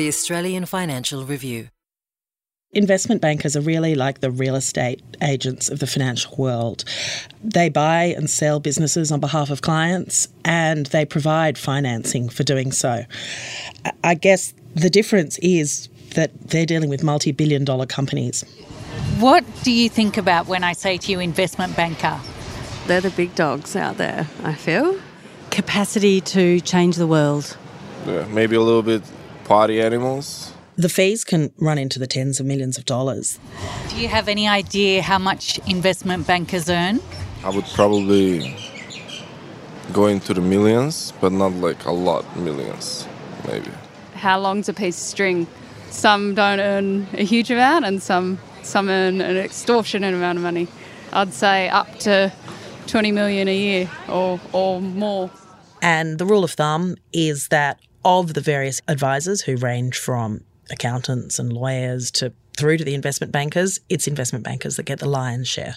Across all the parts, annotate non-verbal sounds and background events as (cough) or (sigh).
The Australian Financial Review. Investment bankers are really like the real estate agents of the financial world. They buy and sell businesses on behalf of clients and they provide financing for doing so. I guess the difference is that they're dealing with multi billion dollar companies. What do you think about when I say to you investment banker? They're the big dogs out there, I feel. Capacity to change the world. Yeah, maybe a little bit party animals. The fees can run into the tens of millions of dollars. Do you have any idea how much investment bankers earn? I would probably go into the millions, but not like a lot millions, maybe. How long's a piece of string? Some don't earn a huge amount, and some some earn an extortionate amount of money. I'd say up to 20 million a year or, or more. And the rule of thumb is that of the various advisors who range from accountants and lawyers to through to the investment bankers, it's investment bankers that get the lion's share.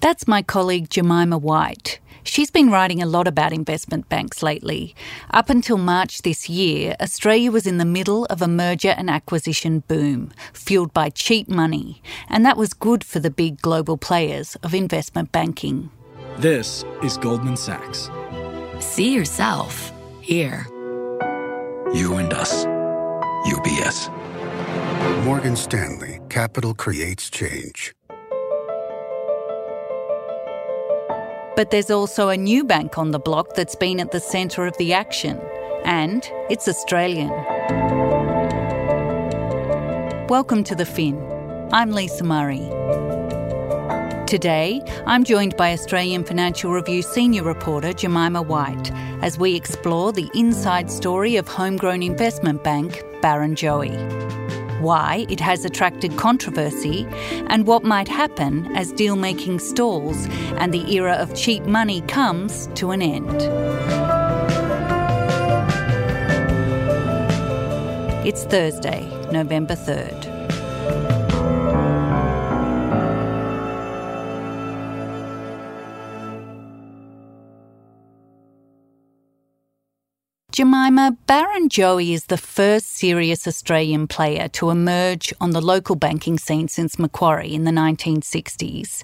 That's my colleague Jemima Whyte. She's been writing a lot about investment banks lately. Up until March this year, Australia was in the middle of a merger and acquisition boom, fueled by cheap money, and that was good for the big global players of investment banking. This is Goldman Sachs. See yourself here. You and us. UBS. Morgan Stanley, Capital Creates Change. But there's also a new bank on the block that's been at the centre of the action, and it's Australian. Welcome to The Fin. I'm Lisa Murray. Today, I'm joined by Australian Financial Review senior reporter Jemima Whyte as we explore the inside story of homegrown investment bank Barrenjoey why it has attracted controversy, and what might happen as deal making stalls and the era of cheap money comes to an end. It's Thursday, November 3rd. Jemima, Barrenjoey is the first serious Australian player to emerge on the local banking scene since Macquarie in the 1960s.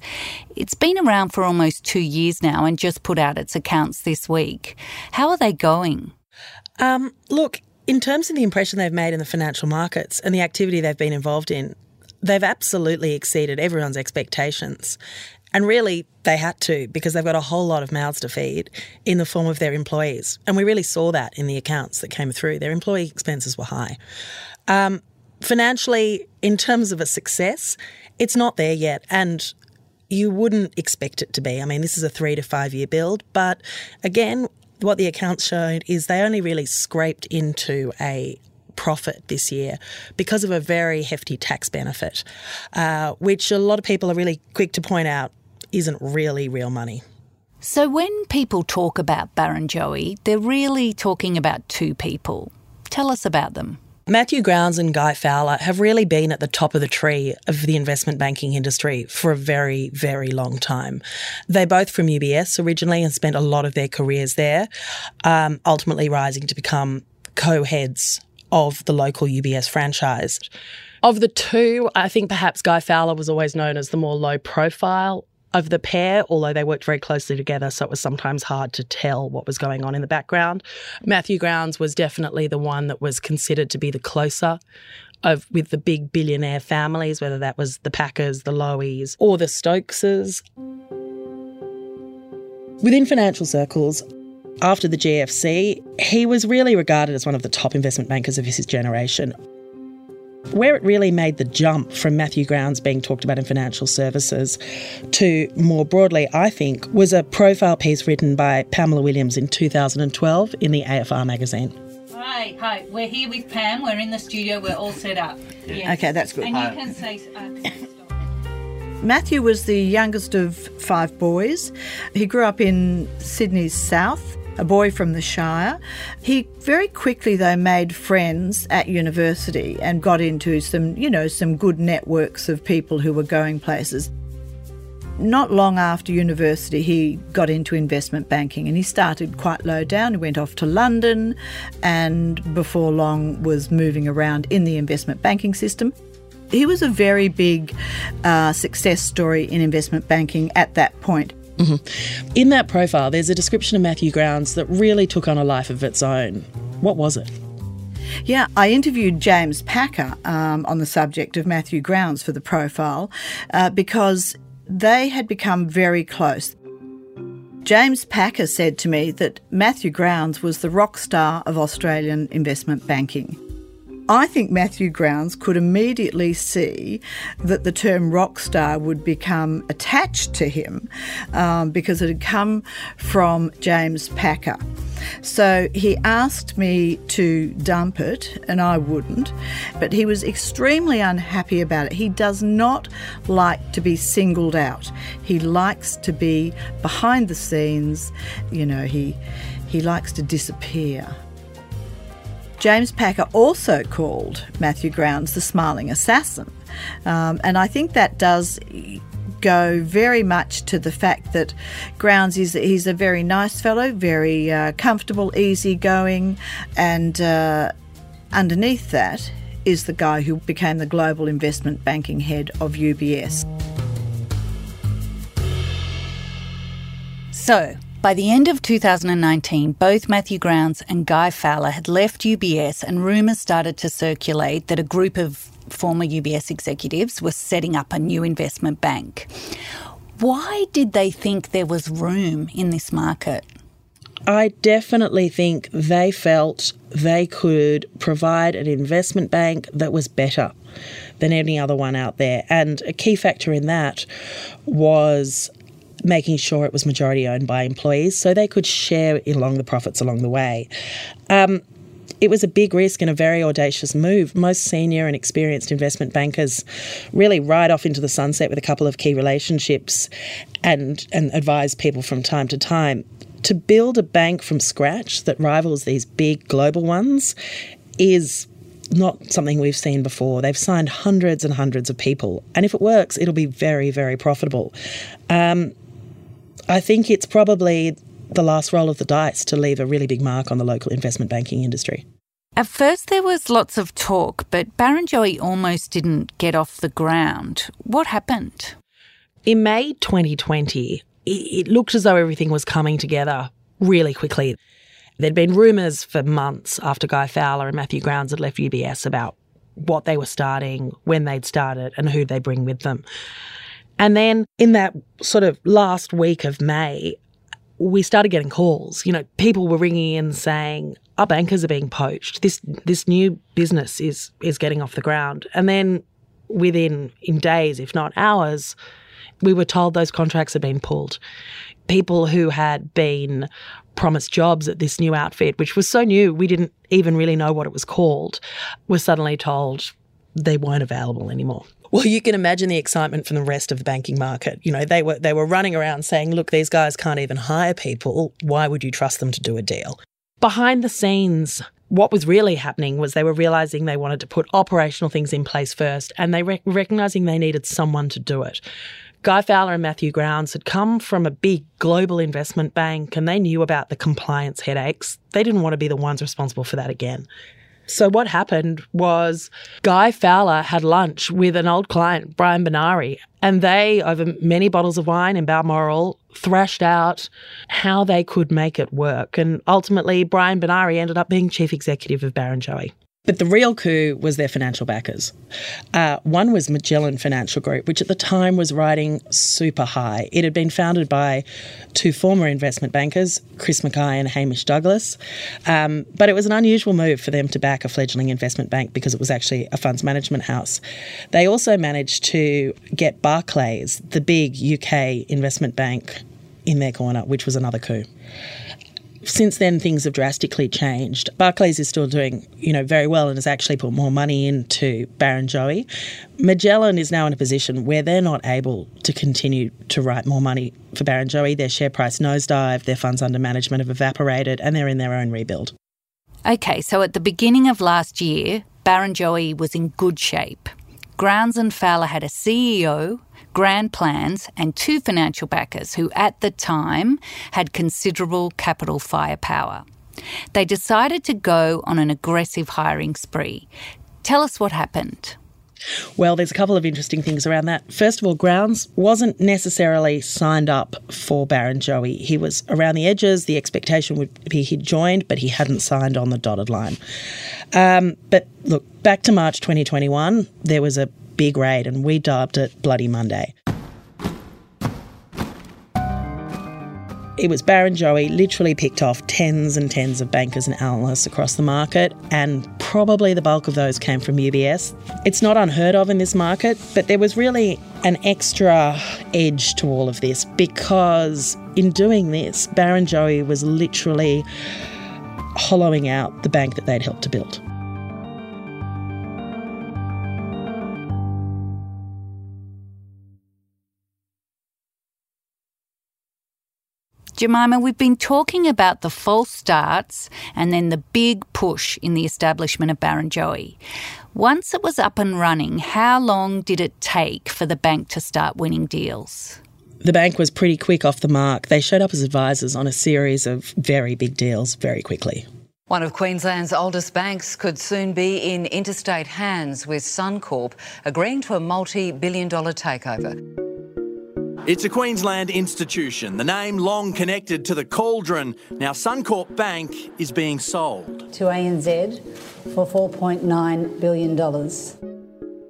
It's been around for almost two years now and just put out its accounts this week. How are they going? Um, look, in terms of the impression they've made in the financial markets and the activity they've been involved in, they've absolutely exceeded everyone's expectations. And really, they had to because they've got a whole lot of mouths to feed in the form of their employees. And we really saw that in the accounts that came through. Their employee expenses were high. Um, financially, in terms of a success, it's not there yet. And you wouldn't expect it to be. I mean, this is a three to five year build. But again, what the accounts showed is they only really scraped into a profit this year because of a very hefty tax benefit, uh, which a lot of people are really quick to point out isn't really real money. So when people talk about Barrenjoey, they're really talking about two people. Tell us about them. Matthew Grounds and Guy Fowler have really been at the top of the tree of the investment banking industry for a very, very long time. They're both from UBS originally and spent a lot of their careers there, um, ultimately rising to become co heads of the local UBS franchise. Of the two, I think perhaps Guy Fowler was always known as the more low profile of the pair, although they worked very closely together, so it was sometimes hard to tell what was going on in the background. Matthew Grounds was definitely the one that was considered to be the closer of with the big billionaire families, whether that was the Packers, the Lowies, or the Stokeses. Within financial circles, after the GFC, he was really regarded as one of the top investment bankers of his generation. Where it really made the jump from Matthew Grounds being talked about in financial services to more broadly, I think, was a profile piece written by Pamela Williams in 2012 in the AFR magazine. Hi, hi. We're here with Pam. We're in the studio. We're all set up. Yes. Okay, that's good. And you can say. Uh, (laughs) Matthew was the youngest of five boys. He grew up in Sydney's south a boy from the Shire. He very quickly, though, made friends at university and got into some, you know, some good networks of people who were going places. not long after university, he got into investment banking and he started quite low down. He went off to London and before long was moving around in the investment banking system. He was a very big uh, success story in investment banking at that point. Mm-hmm. In that profile, there's a description of Matthew Grounds that really took on a life of its own. What was it? Yeah, I interviewed James Packer um, on the subject of Matthew Grounds for the profile uh, because they had become very close. James Packer said to me that Matthew Grounds was the rock star of Australian investment banking. I think Matthew Grounds could immediately see that the term rock star would become attached to him um, because it had come from James Packer. So he asked me to dump it, and I wouldn't, but he was extremely unhappy about it. He does not like to be singled out, he likes to be behind the scenes, you know, he, he likes to disappear. James Packer also called Matthew Grounds the smiling assassin. Um, and I think that does go very much to the fact that Grounds is he's a very nice fellow, very uh, comfortable, easygoing, and uh, underneath that is the guy who became the global investment banking head of UBS. So, by the end of 2019, both Matthew Grounds and Guy Fowler had left UBS, and rumours started to circulate that a group of former UBS executives were setting up a new investment bank. Why did they think there was room in this market? I definitely think they felt they could provide an investment bank that was better than any other one out there. And a key factor in that was making sure it was majority owned by employees so they could share along the profits along the way. Um, it was a big risk and a very audacious move. Most senior and experienced investment bankers really ride off into the sunset with a couple of key relationships and, and advise people from time to time. To build a bank from scratch that rivals these big global ones is not something we've seen before. They've signed hundreds and hundreds of people, and if it works, it'll be very, very profitable. Um, I think it's probably the last roll of the dice to leave a really big mark on the local investment banking industry. At first, there was lots of talk, but Barrenjoey almost didn't get off the ground. What happened? In May 2020, it looked as though everything was coming together really quickly. There'd been rumours for months after Guy Fowler and Matthew Grounds had left UBS about what they were starting, when they'd started, and who they bring with them. And then in that sort of last week of May, we started getting calls. You know, people were ringing in saying, our bankers are being poached. This this new business is is getting off the ground. And then within in days, if not hours, we were told those contracts had been pulled. People who had been promised jobs at this new outfit, which was so new we didn't even really know what it was called, were suddenly told they weren't available anymore. Well, you can imagine the excitement from the rest of the banking market. You know, they were they were running around saying, "Look, these guys can't even hire people. Why would you trust them to do a deal?" Behind the scenes, what was really happening was they were realizing they wanted to put operational things in place first, and they were recognizing they needed someone to do it. Guy Fowler and Matthew Grounds had come from a big global investment bank and they knew about the compliance headaches. They didn't want to be the ones responsible for that again. So what happened was Guy Fowler had lunch with an old client, Brian Benari, and they, over many bottles of wine in Balmoral, thrashed out how they could make it work. And ultimately, Brian Benari ended up being chief executive of Barrenjoey. But the real coup was their financial backers. Uh, one was Magellan Financial Group, which at the time was riding super high. It had been founded by two former investment bankers, Chris Mackay and Hamish Douglas. Um, but it was an unusual move for them to back a fledgling investment bank because it was actually a funds management house. They also managed to get Barclays, the big UK investment bank, in their corner, which was another coup since then, things have drastically changed. Barclays is still doing, you know, very well and has actually put more money into Barrenjoey. Magellan is now in a position where they're not able to continue to write more money for Barrenjoey. Their share price nosedive, their funds under management have evaporated, and they're in their own rebuild. Okay, so at the beginning of last year, Barrenjoey was in good shape. Grounds and Fowler had a CEO, Grand Plans, and two financial backers who at the time had considerable capital firepower. They decided to go on an aggressive hiring spree. Tell us what happened. Well, there's a couple of interesting things around that. First of all, Grounds wasn't necessarily signed up for Barrenjoey. He was around the edges. The expectation would be he'd joined, but he hadn't signed on the dotted line. Um, but look, back to March 2021, there was a big raid, and we dubbed it Bloody Monday. It was Barrenjoey literally picked off tens and tens of bankers and analysts across the market, and probably the bulk of those came from UBS. It's not unheard of in this market, but there was really an extra edge to all of this because in doing this, Barrenjoey was literally hollowing out the bank that they'd helped to build. Jemima, we've been talking about the false starts and then the big push in the establishment of Barrenjoey. Once it was up and running, how long did it take for the bank to start winning deals? The bank was pretty quick off the mark. They showed up as advisors on a series of very big deals very quickly. One of Queensland's oldest banks could soon be in interstate hands, with Suncorp agreeing to a multi billion dollar takeover. It's a Queensland institution, the name long connected to the cauldron. Now, Suncorp Bank is being sold. To ANZ for $4.9 billion.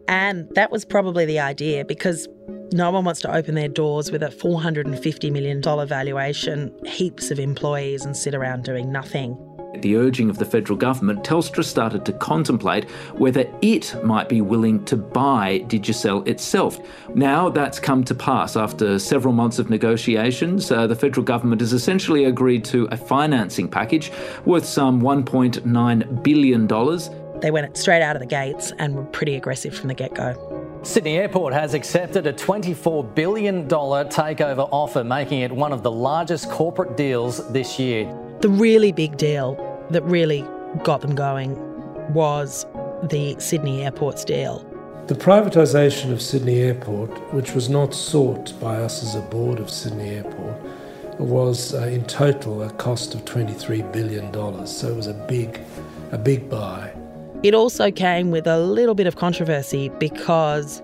And that was probably the idea because no one wants to open their doors with a $450 million valuation, heaps of employees, and sit around doing nothing the urging of the federal government, Telstra started to contemplate whether it might be willing to buy Digicel itself. Now that's come to pass. After several months of negotiations, uh, the federal government has essentially agreed to a financing package worth some $1.9 billion. They went straight out of the gates and were pretty aggressive from the get go. Sydney Airport has accepted a $24 billion takeover offer, making it one of the largest corporate deals this year. The really big deal that really got them going was the Sydney Airport's deal. The privatisation of Sydney Airport, which was not sought by us as a board of Sydney Airport, was uh, in total a cost of $23 billion. So it was a big, a big buy. It also came with a little bit of controversy because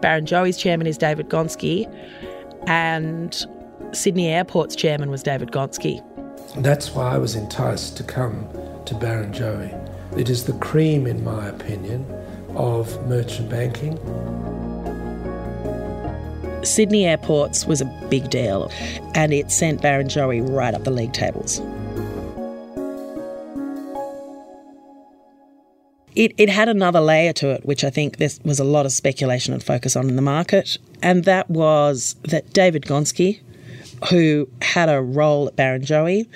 Barrenjoey's chairman is David Gonski and Sydney Airport's chairman was David Gonski. That's why I was enticed to come to Barrenjoey. It is the cream, in my opinion, of merchant banking. Sydney Airports was a big deal, and it sent Barrenjoey right up the league tables. It, it had another layer to it, which I think there was a lot of speculation and focus on in the market, and that was that David Gonski, who had a role at Barrenjoey,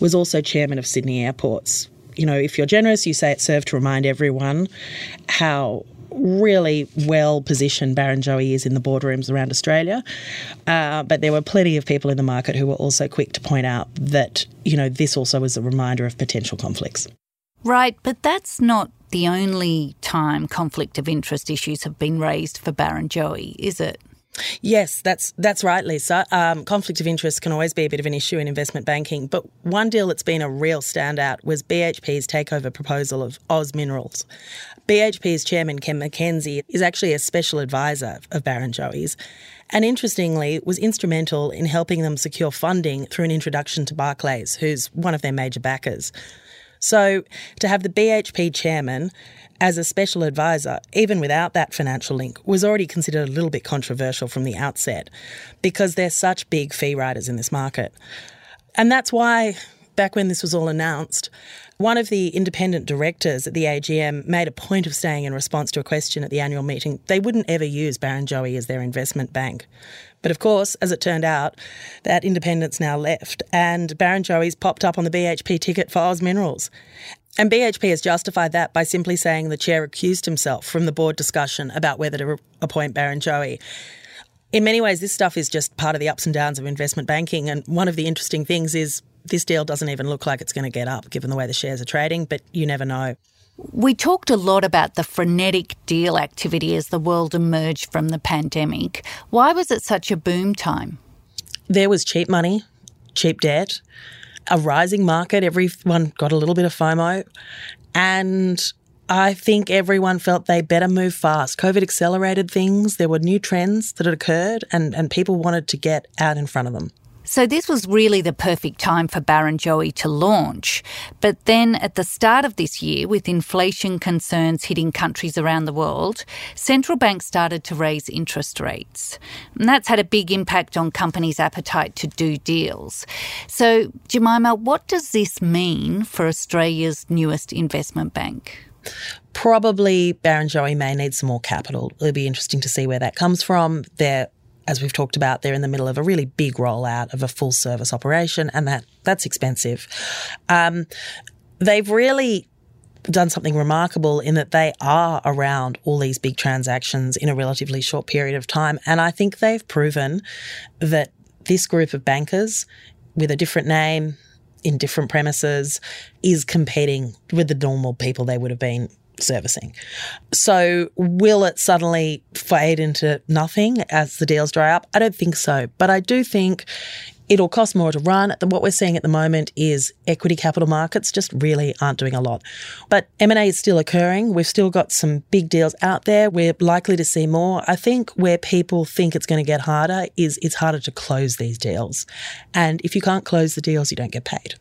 was also chairman of Sydney Airports. You know, if you're generous, you say it served to remind everyone how really well positioned Barrenjoey is in the boardrooms around Australia. Uh, but there were plenty of people in the market who were also quick to point out that, you know, this also was a reminder of potential conflicts. Right, but that's not the only time conflict of interest issues have been raised for Barrenjoey, is it? Yes, that's that's right, Lisa. Um, conflict of interest can always be a bit of an issue in investment banking, but one deal that's been a real standout was BHP's takeover proposal of Oz Minerals. BHP's chairman Ken MacKenzie is actually a special advisor of Baron Barrenjoey's, and interestingly was instrumental in helping them secure funding through an introduction to Barclays, who's one of their major backers. So to have the BHP chairman as a special advisor, even without that financial link, was already considered a little bit controversial from the outset because they're such big fee riders in this market. And that's why, back when this was all announced, one of the independent directors at the AGM made a point of saying in response to a question at the annual meeting they wouldn't ever use Barrenjoey as their investment bank. But of course, as it turned out, that independence now left, and Baron Barrenjoey's popped up on the BHP ticket for Oz Minerals. And BHP has justified that by simply saying the chair accused himself from the board discussion about whether to appoint Baron Barrenjoey. In many ways, this stuff is just part of the ups and downs of investment banking. And one of the interesting things is this deal doesn't even look like it's going to get up given the way the shares are trading, but you never know. We talked a lot about the frenetic deal activity as the world emerged from the pandemic. Why was it such a boom time? There was cheap money, cheap debt, a rising market. Everyone got a little bit of FOMO. And I think everyone felt they better move fast. COVID accelerated things. There were new trends that had occurred, and, and people wanted to get out in front of them. So this was really the perfect time for Barrenjoey to launch. But then at the start of this year, with inflation concerns hitting countries around the world, central banks started to raise interest rates. And that's had a big impact on companies' appetite to do deals. So, Jemima, what does this mean for Australia's newest investment bank? Probably Barrenjoey may need some more capital. It'll be interesting to see where that comes from. They're as we've talked about, they're in the middle of a really big rollout of a full service operation, and that that's expensive. Um, they've really done something remarkable in that they are around all these big transactions in a relatively short period of time, and I think they've proven that this group of bankers with a different name in different premises is competing with the normal people they would have been servicing. So, will it suddenly fade into nothing as the deals dry up? I don't think so. But I do think it'll cost more to run. What we're seeing at the moment is equity capital markets just really aren't doing a lot. But M&A is still occurring. We've still got some big deals out there. We're likely to see more. I think where people think it's going to get harder is it's harder to close these deals. And if you can't close the deals, you don't get paid.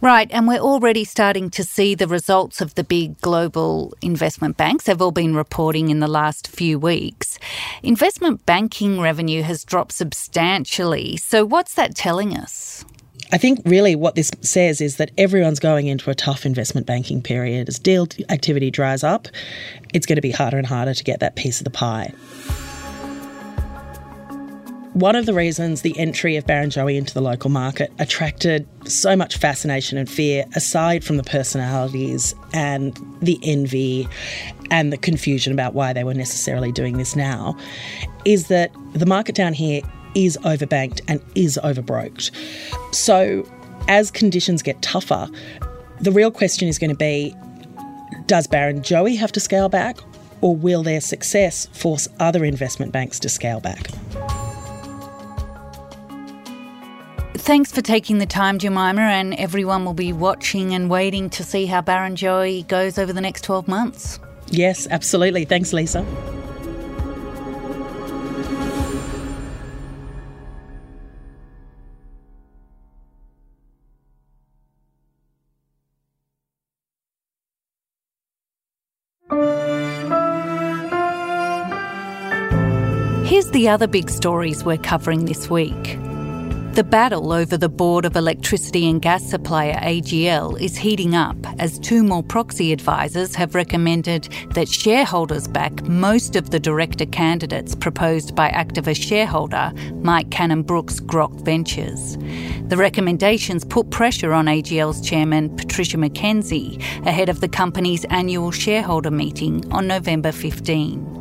Right, and we're already starting to see the results of the big global investment banks. They've all been reporting in the last few weeks. Investment banking revenue has dropped substantially. So, what's that telling us? I think really what this says is that everyone's going into a tough investment banking period. As deal activity dries up, it's going to be harder and harder to get that piece of the pie. One of the reasons the entry of Barrenjoey into the local market attracted so much fascination and fear, aside from the personalities and the envy and the confusion about why they were necessarily doing this now, is that the market down here is overbanked and is overbroked. So, as conditions get tougher, the real question is going to be does Barrenjoey have to scale back, or will their success force other investment banks to scale back? Thanks for taking the time, Jemima, and everyone will be watching and waiting to see how Barrenjoey goes over the next 12 months. Yes, absolutely. Thanks, Lisa. Here's the other big stories we're covering this week. The battle over the board of electricity and gas supplier AGL is heating up as two more proxy advisors have recommended that shareholders back most of the director candidates proposed by activist shareholder Mike Cannon-Brookes Grok Ventures. The recommendations put pressure on AGL's chairman Patricia McKenzie ahead of the company's annual shareholder meeting on November 15.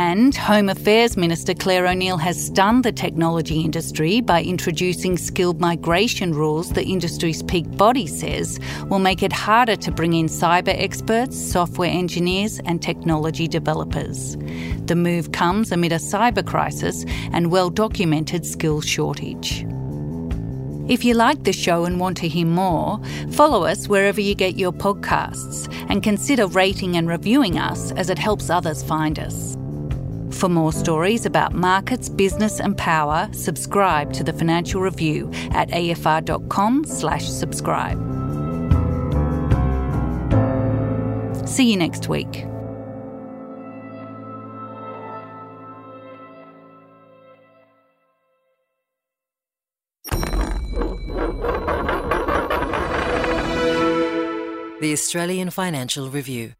And Home Affairs Minister Clare O'Neil has stunned the technology industry by introducing skilled migration rules the industry's peak body says will make it harder to bring in cyber experts, software engineers, and technology developers. The move comes amid a cyber crisis and well documented skills shortage. If you like the show and want to hear more, follow us wherever you get your podcasts and consider rating and reviewing us as it helps others find us. For more stories about markets, business and power, subscribe to the Financial Review at afr.com slash subscribe. See you next week. The Australian Financial Review.